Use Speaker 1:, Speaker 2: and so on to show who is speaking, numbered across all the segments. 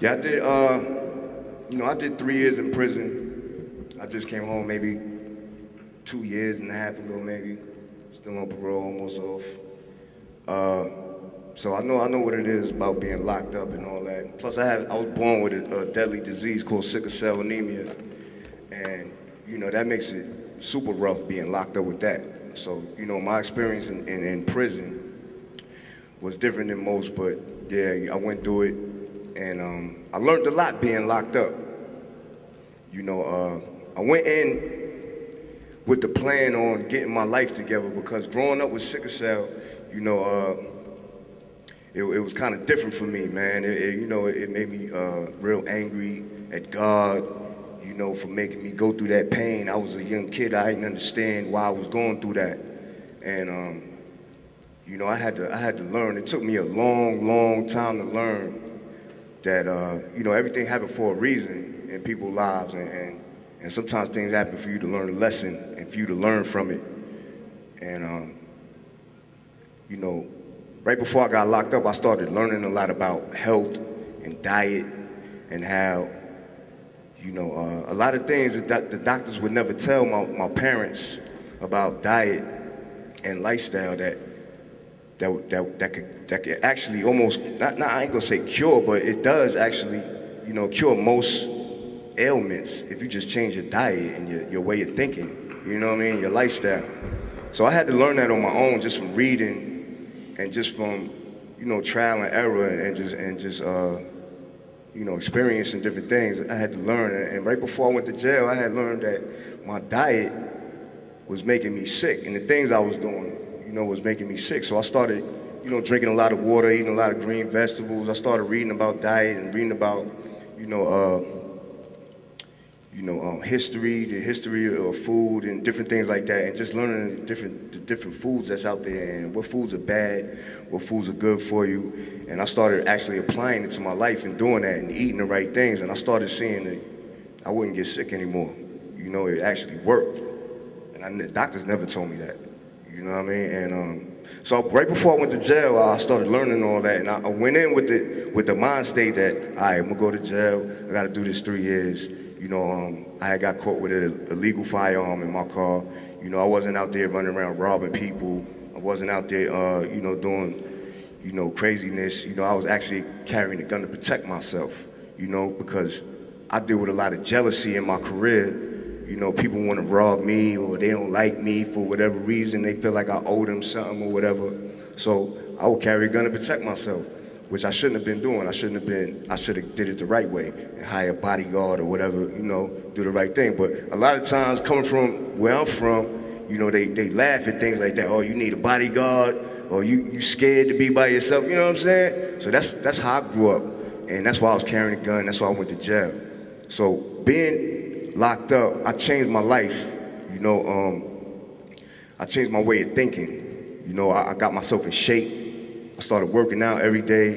Speaker 1: Yeah, I did. Uh, you know, I did three years in prison. I just came home maybe two years and a half ago, maybe. Still on parole, almost off. Uh, so I know I know what it is about being locked up and all that. Plus, I had I was born with a, a deadly disease called sickle cell anemia, and you know that makes it super rough being locked up with that. So you know my experience in, in, in prison was different than most, but yeah, I went through it, and um, I learned a lot being locked up. You know, uh, I went in with the plan on getting my life together because growing up with sickle cell, you know, uh, it, it, was kind of different for me, man. It, it, you know, it, made me uh, real angry at God, you know, for making me go through that pain. I was a young kid. I didn't understand why I was going through that. And, um, you know, I had, to, I had to learn. It took me a long, long time to learn that, uh, you know, everything happened for a reason in people's lives. And, and, and, sometimes things happen for you to learn a lesson and for you to learn from it. And, um, you know, right before I got locked up, I started learning a lot about health and diet and how, you know, uh, a lot of things that the doctors would never tell my, my parents about diet and lifestyle that that that that could that could actually almost not, not I ain't gonna say cure, but it does actually, you know, cure most ailments if you just change your diet and your, your way of thinking. You know what I mean? Your lifestyle. So I had to learn that on my own just from reading and just from you know trial and error and just and just uh, you know experiencing different things, I had to learn. And right before I went to jail, I had learned that my diet was making me sick, and the things I was doing, you know, was making me sick. So I started, you know, drinking a lot of water, eating a lot of green vegetables. I started reading about diet and reading about, you know. Uh, you know, um, history, the history of food and different things like that, and just learning the different, the different foods that's out there and what foods are bad, what foods are good for you. And I started actually applying it to my life and doing that and eating the right things. And I started seeing that I wouldn't get sick anymore. You know, it actually worked. And I, doctors never told me that. You know what I mean? And um, so right before I went to jail, I started learning all that, and I, went in with the with the mind state that, all right, I'm gonna go to jail. I got to do this three years you know, um, I had got caught with an illegal firearm in my car. You know, I wasn't out there running around robbing people. I wasn't out there, uh, you know, doing, you know, craziness. You know, I was actually carrying a gun to protect myself, you know, because I deal with a lot of jealousy in my career. You know, people want to rob me or they don't like me for whatever reason. They feel like I owe them something or whatever. So I would carry a gun to protect myself which I shouldn't have been doing. I shouldn't have been, I should have did it the right way and hire a bodyguard or whatever, you know, do the right thing. But a lot of times coming from where I'm from, you know, they, they laugh at things like that. Oh, you need a bodyguard or you, you scared to be by yourself, you know what I'm saying? So that's, that's how I grew up. And that's why I was carrying a gun. That's why I went to jail. So being locked up, I changed my life. You know, um, I changed my way of thinking. You know, I, I got myself in shape. I started working out every day.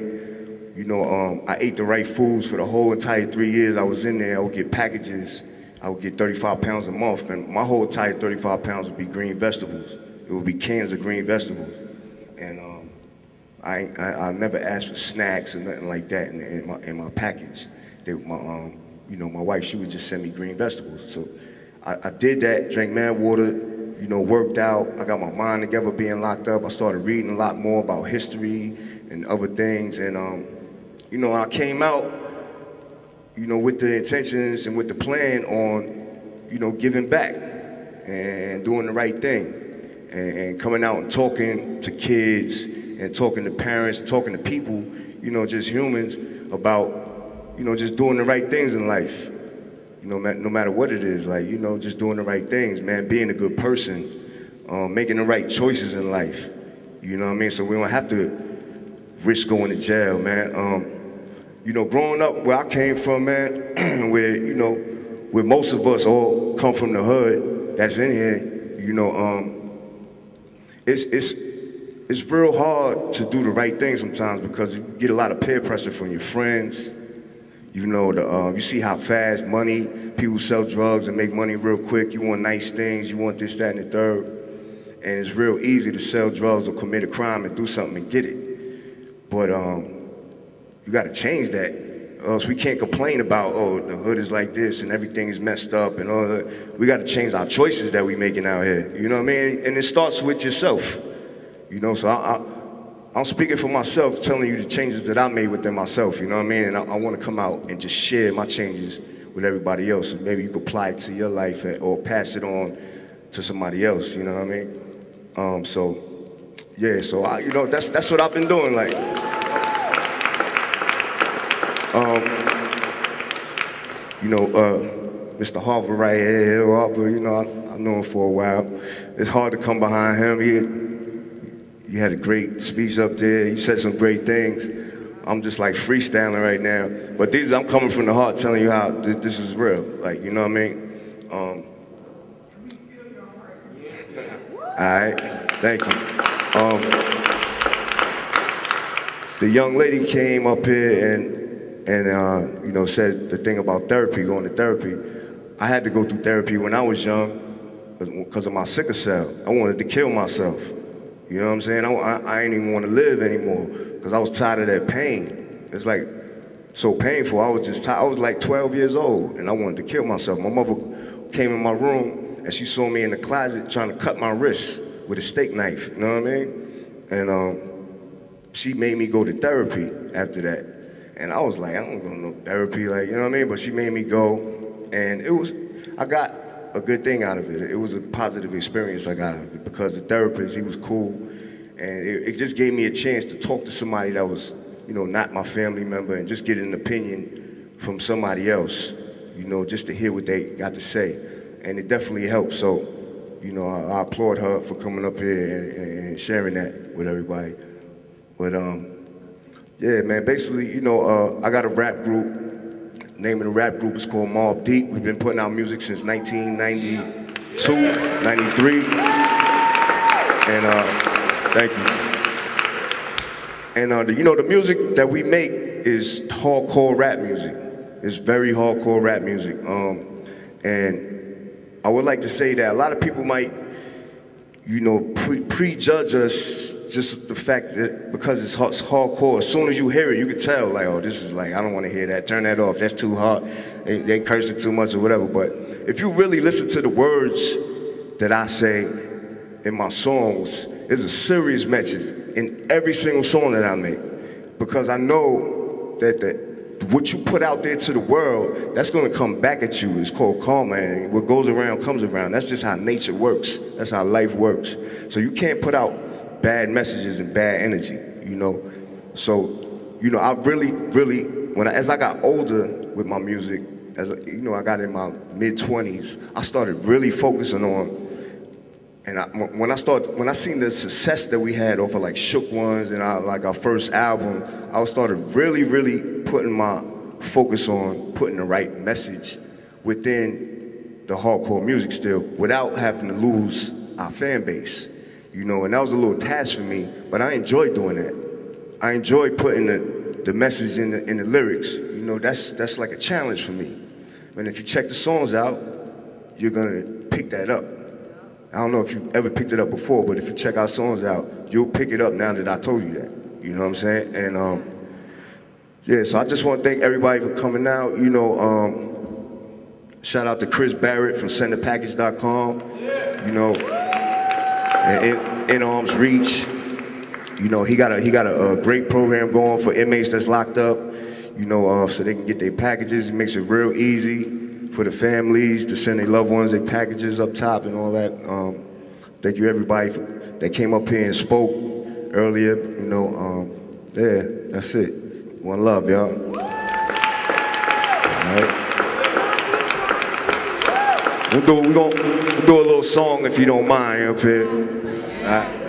Speaker 1: You know, um, I ate the right foods for the whole entire three years I was in there. I would get packages. I would get 35 pounds a month, and my whole entire 35 pounds would be green vegetables. It would be cans of green vegetables. And um, I, I, I never asked for snacks or nothing like that in, in my, in my package. They, my, um, you know, my wife, she would just send me green vegetables. So I, I did that, drank man water, you know, worked out. I got my mind together being locked up. I started reading a lot more about history and other things. And, um, you know, I came out, you know, with the intentions and with the plan on, you know, giving back and doing the right thing and, and coming out and talking to kids and talking to parents, talking to people, you know, just humans about, you know, just doing the right things in life you know, no matter what it is, like, you know, just doing the right things, man, being a good person, um, making the right choices in life. You know what I mean? So we don't have to risk going to jail, man. Um, you know, growing up where I came from, man, where, you know, where most of us all come from the hood that's in here, you know, um, it's, it's, it's real hard to do the right thing sometimes because you get a lot of peer pressure from your friends, you know, the, uh, you see how fast money, people sell drugs and make money real quick. You want nice things, you want this, that, and the third. And it's real easy to sell drugs or commit a crime and do something and get it. But um, you got to change that. Else we can't complain about, oh, the hood is like this and everything is messed up and all that. We got to change our choices that we making out here. You know what I mean? And it starts with yourself. You know, so I, I, am speaking for myself, telling you the changes that I made within myself. You know what I mean? And I, I want to come out and just share my changes with everybody else. And maybe you can apply it to your life or pass it on to somebody else. You know what I mean? Um, so, yeah. So I, you know, that's that's what I've been doing. Like, um, you know, uh, Mr. Harper right here, Harper. You know, I, I've known him for a while. It's hard to come behind him. He, he had a great speech up there. You said some great things. I'm just like freestyling right now. But these, I'm coming from the heart, telling you how this, this is real. Like, you know what I mean? Um, all right, thank you. Um, the young lady came up here and, and uh, you know, said the thing about therapy, going to therapy. I had to go through therapy when I was young because of my sickle cell. I wanted to kill myself. You know what I'm saying? I, I, I ain't even want to live anymore because I was tired of that pain. It's like so painful. I was just tired. I was like 12 years old and I wanted to kill myself. My mother came in my room and she saw me in the closet trying to cut my wrist with a steak knife. You know what I mean? And um, she made me go to therapy after that. And I was like, I don't go to no therapy, like, you know what I mean? But she made me go, and it was, I got a good thing out of it. It was a positive experience I got out of it because the therapist, he was cool, and it, it, just gave me a chance to talk to somebody that was, you know, not my family member and just get an opinion from somebody else, you know, just to hear what they got to say. And it definitely helped. So, you know, I, I applaud her for coming up here and, and, sharing that with everybody. But, um, yeah, man, basically, you know, uh, I got a rap group Name of the rap group is called Mobb Deep. We've been putting out music since 1992, 93. And uh, thank you. And uh, you know, the music that we make is hardcore rap music. It's very hardcore rap music. Um, and I would like to say that a lot of people might, you know, pre prejudge us just the fact that because it's hardcore, as soon as you hear it, you can tell, like, oh, this is like, I don't want to hear that. Turn that off. That's too hard. They, they curse it too much or whatever. But if you really listen to the words that I say in my songs, there's a serious message in every single song that I make. Because I know that the, what you put out there to the world, that's going to come back at you. It's called karma, and what goes around comes around. That's just how nature works. That's how life works. So you can't put out bad messages and bad energy, you know. So, you know, I really, really, when I, as I got older with my music, as you know, I got in my mid twenties, I started really focusing on. And I, when I started, when I seen the success that we had off of like Shook Ones and our, like our first album, I started really, really putting my focus on putting the right message within the hardcore music still, without having to lose our fan base you know, and that was a little task for me, but I enjoy doing that. I enjoy putting the, the message in the, in the lyrics. You know, that's, that's like a challenge for me. And if you check the songs out, you're gonna pick that up. I don't know if you ever picked it up before, but if you check our songs out, you'll pick it up now that I told you that. You know what I'm saying? And um, yeah, so I just want to thank everybody for coming out. You know, um, shout out to Chris Barrett from SendThePackage.com. You know, in, in arm's reach. You know, he got a he got a, a, great program going for inmates that's locked up. You know, uh, so they can get their packages. It makes it real easy for the families to send their loved ones their packages up top and all that. Um, thank you everybody that came up here and spoke earlier. You know, um, yeah, that's it. One love, y'all. All right. We're gonna do a little song if you don't mind up here.